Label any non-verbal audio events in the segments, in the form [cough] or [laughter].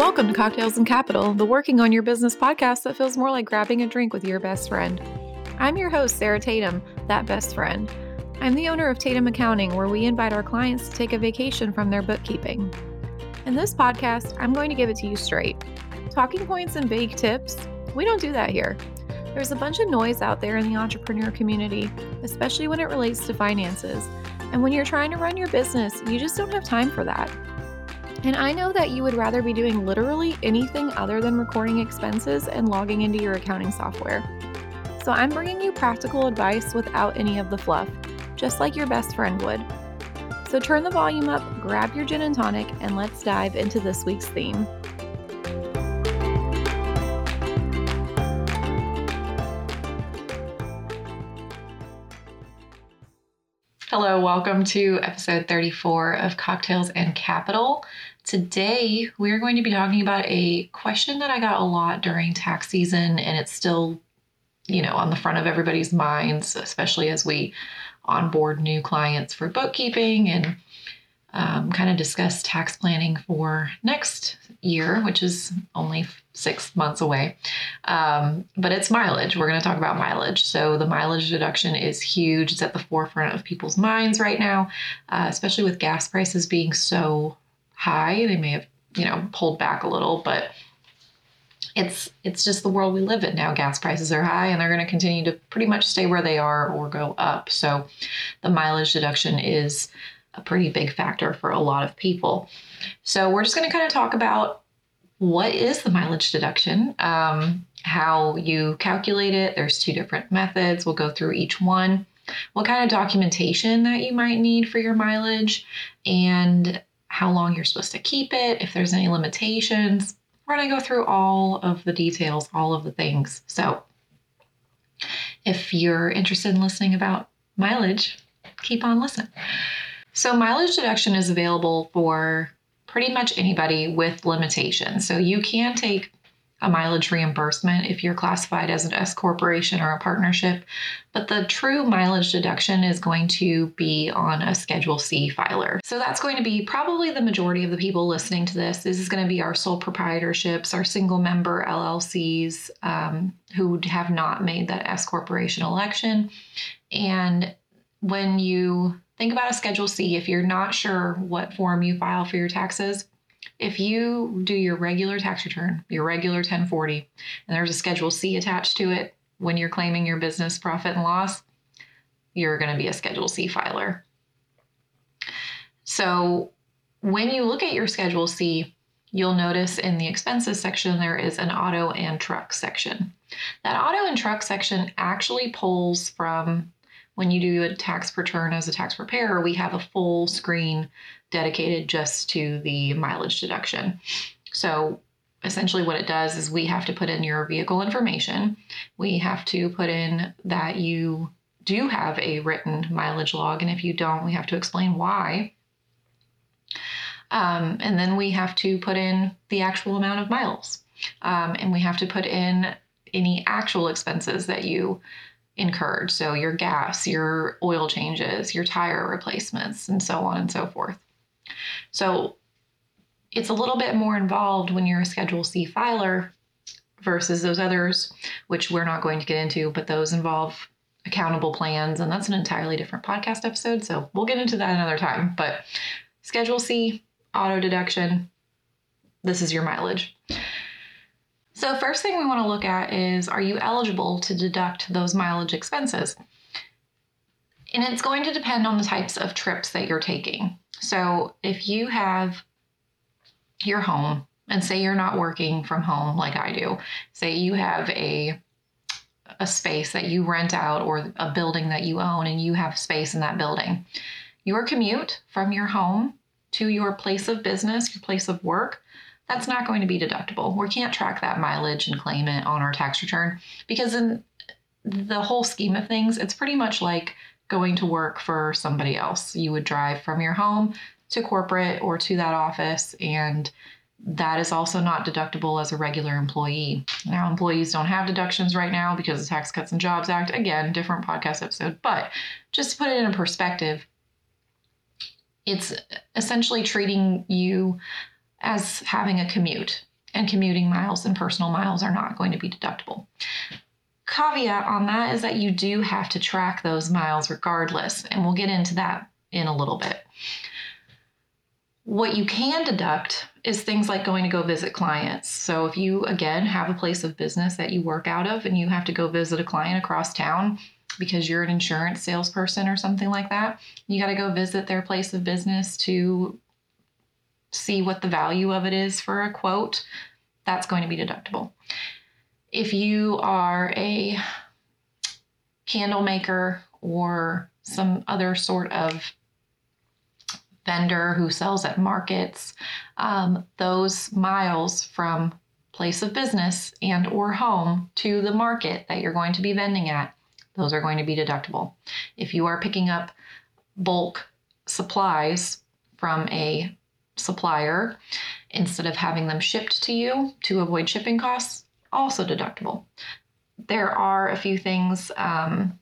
Welcome to Cocktails and Capital, the working on your business podcast that feels more like grabbing a drink with your best friend. I'm your host, Sarah Tatum, that best friend. I'm the owner of Tatum Accounting, where we invite our clients to take a vacation from their bookkeeping. In this podcast, I'm going to give it to you straight. Talking points and vague tips, we don't do that here. There's a bunch of noise out there in the entrepreneur community, especially when it relates to finances. And when you're trying to run your business, you just don't have time for that. And I know that you would rather be doing literally anything other than recording expenses and logging into your accounting software. So I'm bringing you practical advice without any of the fluff, just like your best friend would. So turn the volume up, grab your gin and tonic, and let's dive into this week's theme. Hello, welcome to episode 34 of Cocktails and Capital. Today, we're going to be talking about a question that I got a lot during tax season, and it's still, you know, on the front of everybody's minds, especially as we onboard new clients for bookkeeping and um, kind of discuss tax planning for next year, which is only six months away. Um, but it's mileage. We're going to talk about mileage. So the mileage deduction is huge. It's at the forefront of people's minds right now, uh, especially with gas prices being so high. They may have, you know, pulled back a little, but it's it's just the world we live in now. Gas prices are high and they're going to continue to pretty much stay where they are or go up. So the mileage deduction is a pretty big factor for a lot of people. So we're just going to kind of talk about what is the mileage deduction, um, how you calculate it. There's two different methods. We'll go through each one. What kind of documentation that you might need for your mileage, and how long you're supposed to keep it, if there's any limitations. We're going to go through all of the details, all of the things. So, if you're interested in listening about mileage, keep on listening. So, mileage deduction is available for pretty much anybody with limitations. So, you can take a mileage reimbursement if you're classified as an S corporation or a partnership, but the true mileage deduction is going to be on a Schedule C filer. So that's going to be probably the majority of the people listening to this. This is going to be our sole proprietorships, our single member LLCs um, who have not made that S corporation election. And when you think about a Schedule C, if you're not sure what form you file for your taxes, if you do your regular tax return, your regular 1040, and there's a Schedule C attached to it when you're claiming your business profit and loss, you're going to be a Schedule C filer. So when you look at your Schedule C, you'll notice in the expenses section there is an auto and truck section. That auto and truck section actually pulls from when you do a tax return as a tax preparer, we have a full screen dedicated just to the mileage deduction. So essentially what it does is we have to put in your vehicle information. We have to put in that you do have a written mileage log, and if you don't, we have to explain why. Um, and then we have to put in the actual amount of miles. Um, and we have to put in any actual expenses that you incurred. So your gas, your oil changes, your tire replacements, and so on and so forth. So it's a little bit more involved when you're a Schedule C filer versus those others, which we're not going to get into, but those involve accountable plans. And that's an entirely different podcast episode. So we'll get into that another time. But Schedule C, auto deduction, this is your mileage. So, first thing we want to look at is are you eligible to deduct those mileage expenses? And it's going to depend on the types of trips that you're taking. So if you have your home and say you're not working from home like I do, say you have a a space that you rent out or a building that you own and you have space in that building. Your commute from your home to your place of business, your place of work, that's not going to be deductible. We can't track that mileage and claim it on our tax return because in the whole scheme of things, it's pretty much like going to work for somebody else. You would drive from your home to corporate or to that office, and that is also not deductible as a regular employee. Now, employees don't have deductions right now because of the Tax Cuts and Jobs Act. Again, different podcast episode, but just to put it in perspective, it's essentially treating you as having a commute. and commuting miles and personal miles are not going to be deductible. Caveat on that is that you do have to track those miles regardless, and we'll get into that in a little bit. What you can deduct is things like going to go visit clients. So, if you again have a place of business that you work out of and you have to go visit a client across town because you're an insurance salesperson or something like that, you got to go visit their place of business to see what the value of it is for a quote. That's going to be deductible. If you are a candle maker or some other sort of vendor who sells at markets, um, those miles from place of business and or home to the market that you're going to be vending at, those are going to be deductible. If you are picking up bulk supplies from a supplier instead of having them shipped to you to avoid shipping costs, also deductible. There are a few things um,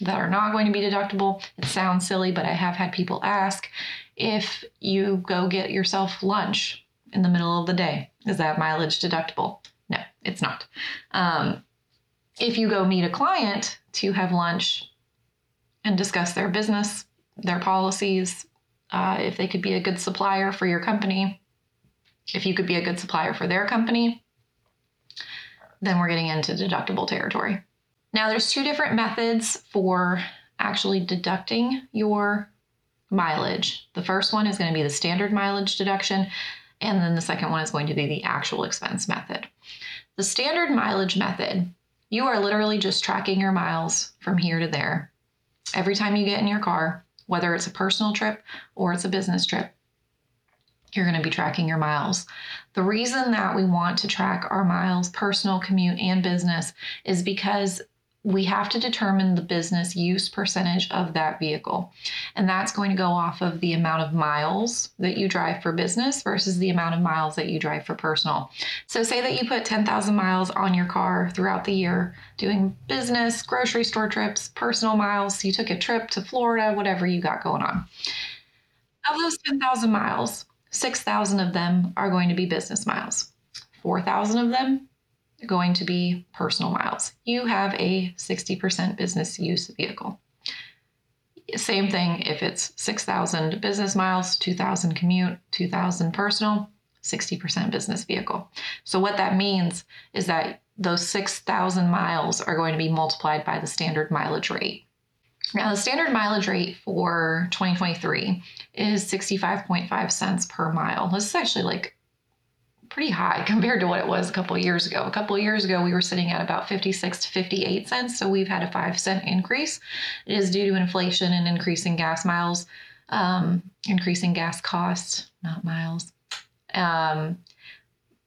that are not going to be deductible. It sounds silly, but I have had people ask if you go get yourself lunch in the middle of the day, is that mileage deductible? No, it's not. Um, if you go meet a client to have lunch and discuss their business, their policies, uh, if they could be a good supplier for your company, if you could be a good supplier for their company, then we're getting into deductible territory. Now, there's two different methods for actually deducting your mileage. The first one is going to be the standard mileage deduction, and then the second one is going to be the actual expense method. The standard mileage method, you are literally just tracking your miles from here to there. Every time you get in your car, whether it's a personal trip or it's a business trip, you're going to be tracking your miles. The reason that we want to track our miles, personal, commute, and business, is because we have to determine the business use percentage of that vehicle. And that's going to go off of the amount of miles that you drive for business versus the amount of miles that you drive for personal. So, say that you put 10,000 miles on your car throughout the year doing business, grocery store trips, personal miles. You took a trip to Florida, whatever you got going on. Of those 10,000 miles, 6,000 of them are going to be business miles. 4,000 of them going to be personal miles. You have a 60% business use vehicle. Same thing if it's 6,000 business miles, 2,000 commute, 2,000 personal, 60% business vehicle. So, what that means is that those 6,000 miles are going to be multiplied by the standard mileage rate. Now, the standard mileage rate for 2023 is 65.5 cents per mile. This is actually like pretty high [laughs] compared to what it was a couple years ago. A couple years ago, we were sitting at about 56 to 58 cents, so we've had a five cent increase. It is due to inflation and increasing gas miles, um, increasing gas costs, not miles. Um,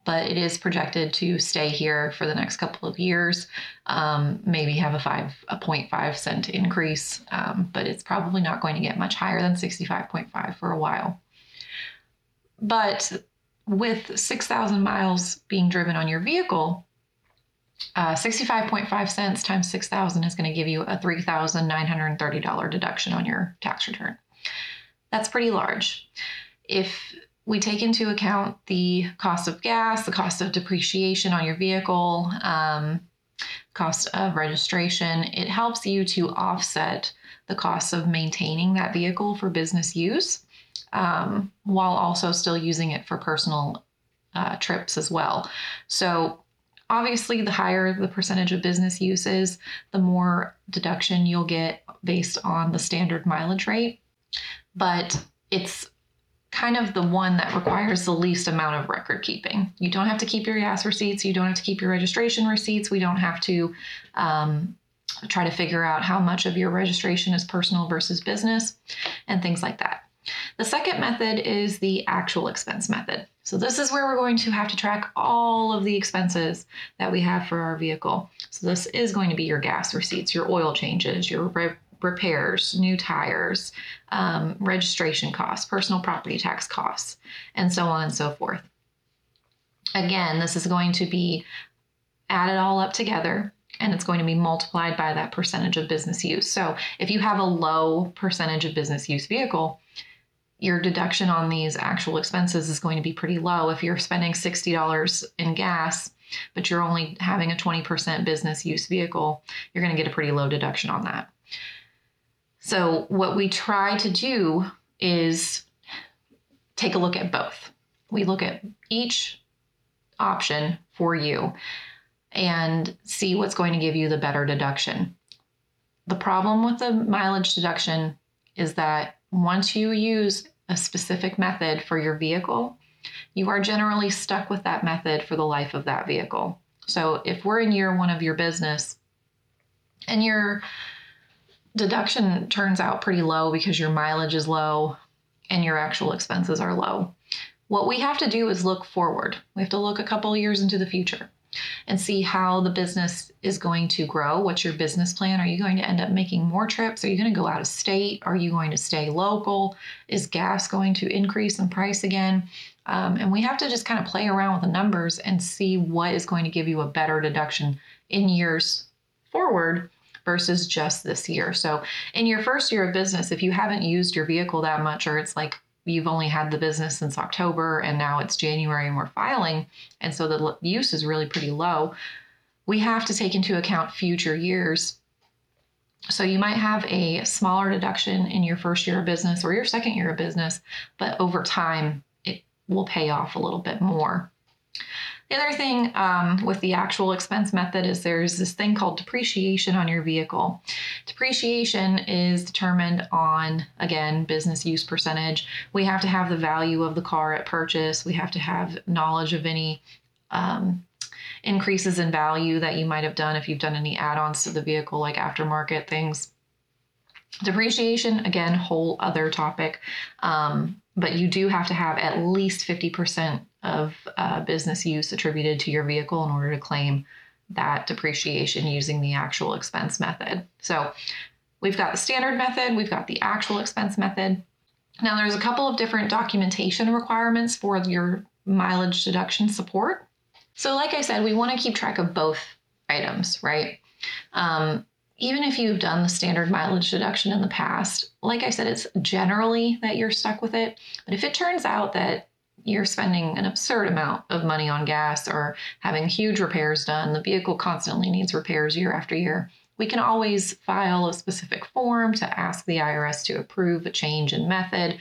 but it is projected to stay here for the next couple of years. Um, maybe have a five, a 0.5 cent increase, um, but it's probably not going to get much higher than 65.5 for a while. But with 6,000 miles being driven on your vehicle, uh, 65.5 cents times 6,000 is going to give you a $3,930 deduction on your tax return. That's pretty large. If we take into account the cost of gas, the cost of depreciation on your vehicle, um, cost of registration, it helps you to offset the costs of maintaining that vehicle for business use um, while also still using it for personal uh, trips as well. So, obviously, the higher the percentage of business use is, the more deduction you'll get based on the standard mileage rate. But it's kind of the one that requires the least amount of record keeping. You don't have to keep your gas receipts, you don't have to keep your registration receipts, we don't have to um, try to figure out how much of your registration is personal versus business and things like that. The second method is the actual expense method. So this is where we're going to have to track all of the expenses that we have for our vehicle. So this is going to be your gas receipts, your oil changes, your re- repairs, new tires, um, registration costs, personal property tax costs, and so on and so forth. Again, this is going to be added all up together and it's going to be multiplied by that percentage of business use. So if you have a low percentage of business use vehicle, your deduction on these actual expenses is going to be pretty low. If you're spending $60 in gas, but you're only having a 20% business use vehicle, you're going to get a pretty low deduction on that. So, what we try to do is take a look at both. We look at each option for you and see what's going to give you the better deduction. The problem with the mileage deduction is that once you use a specific method for your vehicle, you are generally stuck with that method for the life of that vehicle. So if we're in year one of your business and your deduction turns out pretty low because your mileage is low and your actual expenses are low, what we have to do is look forward. We have to look a couple years into the future and see how the business is going to grow. What's your business plan? Are you going to end up making more trips? Are you going to go out of state? Are you going to stay local? Is gas going to increase in price again? Um, and we have to just kind of play around with the numbers and see what is going to give you a better deduction in years forward versus just this year. So, in your first year of business, if you haven't used your vehicle that much, or it's like you've only had the business since October and now it's January and we're filing, and so the use is really pretty low, we have to take into account future years. So you might have a smaller deduction in your first year of business or your second year of business, but over time it will pay off a little bit more. The other thing um, with the actual expense method is there's this thing called depreciation on your vehicle. Depreciation is determined on, again, business use percentage. We have to have the value of the car at purchase, we have to have knowledge of any. Um, increases in value that you might have done if you've done any add-ons to the vehicle like aftermarket things depreciation again whole other topic um, but you do have to have at least 50% of uh, business use attributed to your vehicle in order to claim that depreciation using the actual expense method. So we've got the standard method, we've got the actual expense method. Now, there's a couple of different documentation requirements for your mileage deduction support. So, like I said, we want to keep track of both items, right? Um, even if you've done the standard mileage deduction in the past, like I said, it's generally that you're stuck with it. But if it turns out that you're spending an absurd amount of money on gas or having huge repairs done. The vehicle constantly needs repairs year after year. We can always file a specific form to ask the IRS to approve a change in method.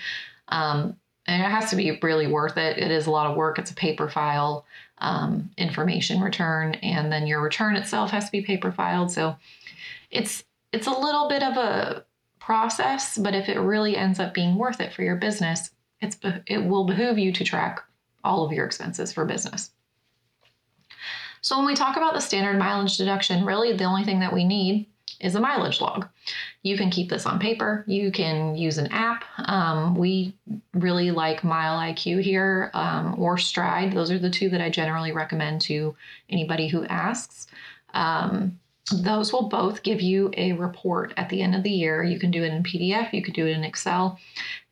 Um, and it has to be really worth it. It is a lot of work. It's a paper file um, information return, and then your return itself has to be paper filed. So it's it's a little bit of a process, but if it really ends up being worth it for your business, it's it will behoove you to track all of your expenses for business. So when we talk about the standard mileage deduction, really the only thing that we need is a mileage log. You can keep this on paper. You can use an app. Um, we really like Mile IQ here um, or Stride. Those are the two that I generally recommend to anybody who asks. Um, those will both give you a report at the end of the year. You can do it in PDF, you could do it in Excel,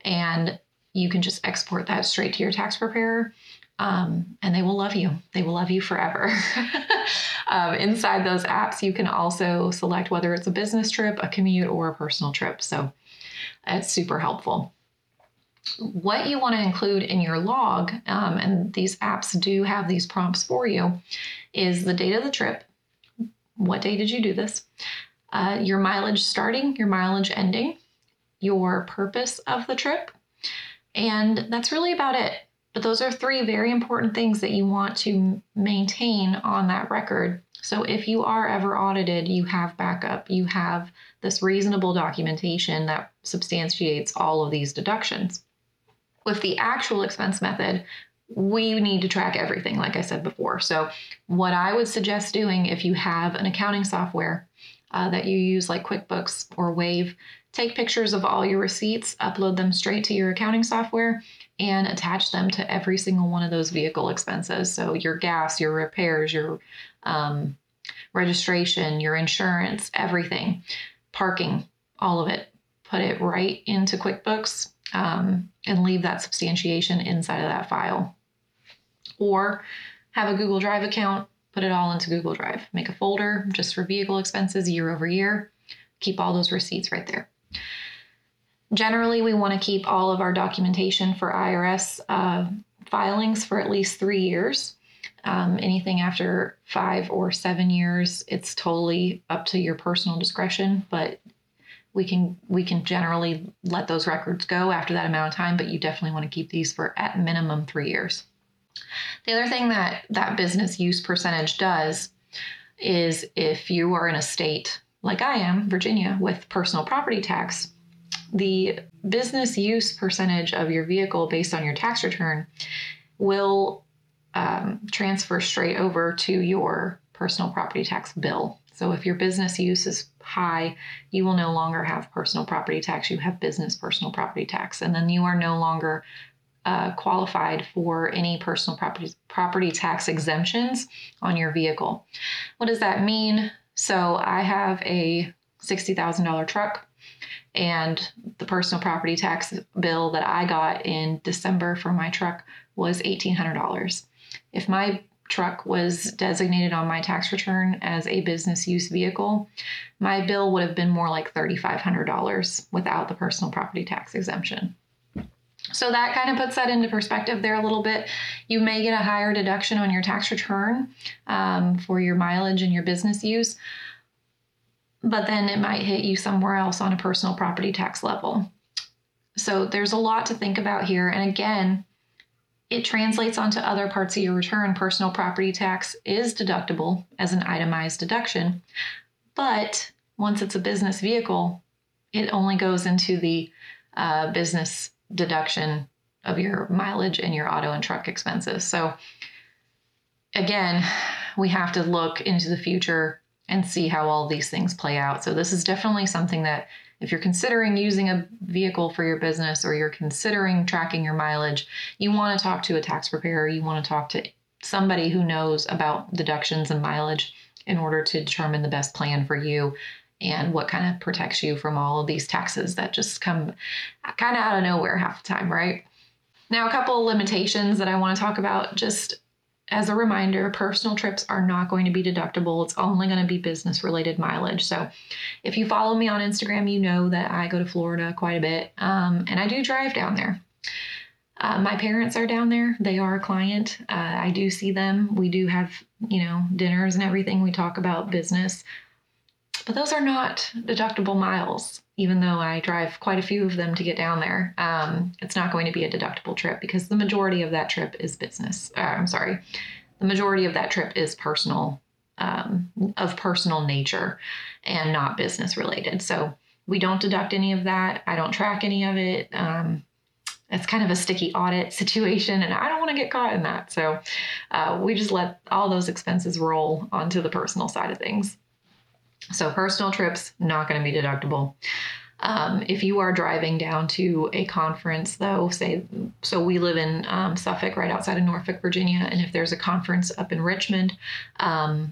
and you can just export that straight to your tax preparer. Um, and they will love you. They will love you forever. [laughs] um, inside those apps, you can also select whether it's a business trip, a commute, or a personal trip. So it's super helpful. What you want to include in your log, um, and these apps do have these prompts for you, is the date of the trip. What day did you do this? Uh, your mileage starting, your mileage ending, your purpose of the trip, and that's really about it. But those are three very important things that you want to maintain on that record. So if you are ever audited, you have backup, you have this reasonable documentation that substantiates all of these deductions. With the actual expense method, we need to track everything, like I said before. So, what I would suggest doing if you have an accounting software uh, that you use, like QuickBooks or Wave, Take pictures of all your receipts, upload them straight to your accounting software, and attach them to every single one of those vehicle expenses. So your gas, your repairs, your um, registration, your insurance, everything, parking, all of it. Put it right into QuickBooks um, and leave that substantiation inside of that file. Or have a Google Drive account, put it all into Google Drive. Make a folder just for vehicle expenses year over year. Keep all those receipts right there. Generally, we want to keep all of our documentation for IRS uh, filings for at least three years. Um, anything after five or seven years, it's totally up to your personal discretion, but we can we can generally let those records go after that amount of time, but you definitely want to keep these for at minimum three years. The other thing that that business use percentage does is if you are in a state like I am, Virginia, with personal property tax, the business use percentage of your vehicle based on your tax return will um, transfer straight over to your personal property tax bill. So if your business use is high, you will no longer have personal property tax. You have business personal property tax. And then you are no longer uh, qualified for any personal property, property tax exemptions on your vehicle. What does that mean? So I have a $60,000 truck and the personal property tax bill that I got in December for my truck was $1,800. If my truck was designated on my tax return as a business use vehicle, my bill would have been more like $3,500 without the personal property tax exemption. So that kind of puts that into perspective there a little bit. You may get a higher deduction on your tax return um, for your mileage and your business use, but then it might hit you somewhere else on a personal property tax level. So there's a lot to think about here. And again, it translates onto other parts of your return. Personal property tax is deductible as an itemized deduction, but once it's a business vehicle, it only goes into the uh, business deduction of your mileage and your auto and truck expenses. So, again, we have to look into the future and see how all these things play out. So, this is definitely something that if you're considering using a vehicle for your business or you're considering tracking your mileage, you want to talk to a tax preparer. You want to talk to somebody who knows about deductions and mileage in order to determine the best plan for you and what kind of protects you from all of these taxes that just come kind of out of nowhere half the time, right? Now, a couple limitations that I want to talk about just as a reminder, personal trips are not going to be deductible. It's only going to be business related mileage. So, if you follow me on Instagram, you know that I go to Florida quite a bit um, and I do drive down there. Uh, my parents are down there. They are a client. Uh, I do see them. We do have, you know, dinners and everything. We talk about business. But those are not deductible miles, even though I drive quite a few of them to get down there. Um, it's not going to be a deductible trip because the majority of that trip is business. Uh, I'm sorry, the majority of that trip is personal, um, of personal nature and not business related. So we don't deduct any of that. I don't track any of it. Um, it's kind of a sticky audit [laughs] situation, and I don't want to get caught in that. So uh, we just let all those expenses roll onto the personal side of things. So personal trips not going to be deductible. Um, if you are driving down to a conference, though, say, so we live in um, Suffolk, right outside of Norfolk, Virginia, and if there's a conference up in Richmond, um,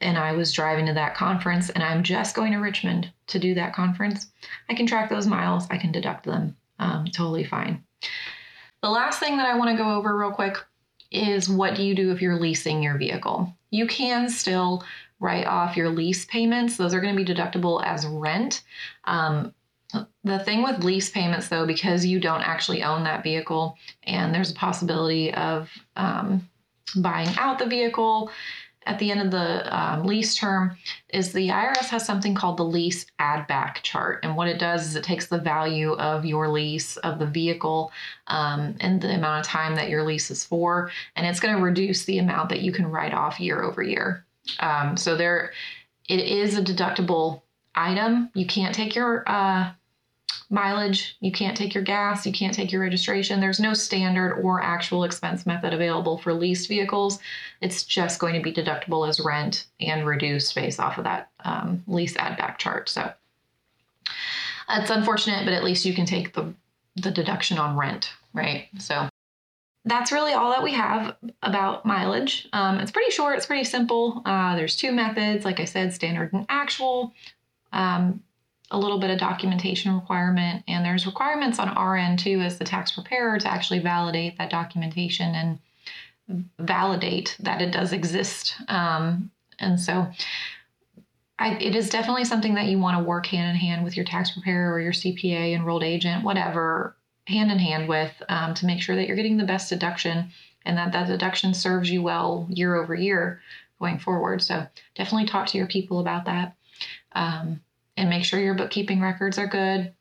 and I was driving to that conference and I'm just going to Richmond to do that conference, I can track those miles, I can deduct them um, totally fine. The last thing that I want to go over real quick is what do you do if you're leasing your vehicle? You can still write off your lease payments. Those are going to be deductible as rent. Um, the thing with lease payments, though, because you don't actually own that vehicle and there's a possibility of um, buying out the vehicle at the end of the um, lease term, is the IRS has something called the lease add back chart. And what it does is it takes the value of your lease of the vehicle um, and the amount of time that your lease is for, and it's going to reduce the amount that you can write off year over year. Um, so there, it is a deductible item. You can't take your uh, mileage, you can't take your gas, you can't take your registration. There's no standard or actual expense method available for leased vehicles. It's just going to be deductible as rent and reduced based off of that um, lease add back chart. So it's unfortunate, but at least you can take the the deduction on rent, right? So that's really all that we have about mileage. Um, it's pretty short, it's pretty simple. Uh, there's two methods, like I said, standard and actual, um, a little bit of documentation requirement, and there's requirements on our end too as the tax preparer to actually validate that documentation and validate that it does exist. Um, and so I, it is definitely something that you want to work hand in hand with your tax preparer or your CPA, enrolled agent, whatever, hand in hand with um, to make sure that you're getting the best deduction and that that deduction serves you well year over year going forward. So definitely talk to your people about that um, and make sure your bookkeeping records are good.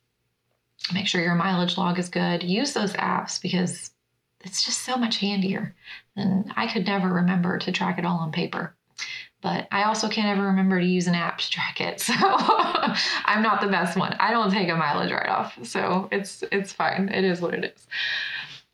Make sure your mileage log is good. Use those apps because it's just so much handier. than I could never remember to track it all on paper but I also can't ever remember to use an app to track it. [laughs] So I'm not the best one. I don't take a mileage write off. So it's it's fine. It is what it is.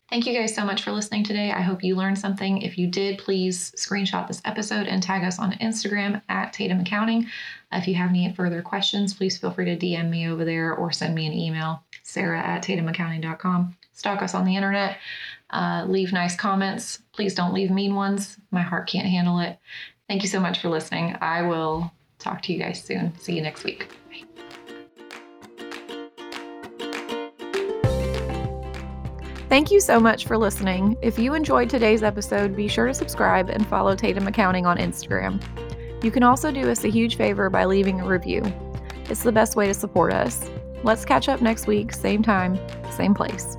Thank you guys so much for listening today. I hope you learned something. If you did, please screenshot this episode and tag us on Instagram at Tatum Accounting. If you have any further questions, please feel free to DM me over there or send me an email, sarah at tatumaccounting.com. Stalk us on the internet. Uh, leave nice comments. Please don't leave mean ones. My heart can't handle it. Thank you so much for listening. I will talk to you guys soon. See you next week. Thank you so much for listening. If you enjoyed today's episode, be sure to subscribe and follow Tatum Accounting on Instagram. You can also do us a huge favor by leaving a review. It's the best way to support us. Let's catch up next week, same time, same place.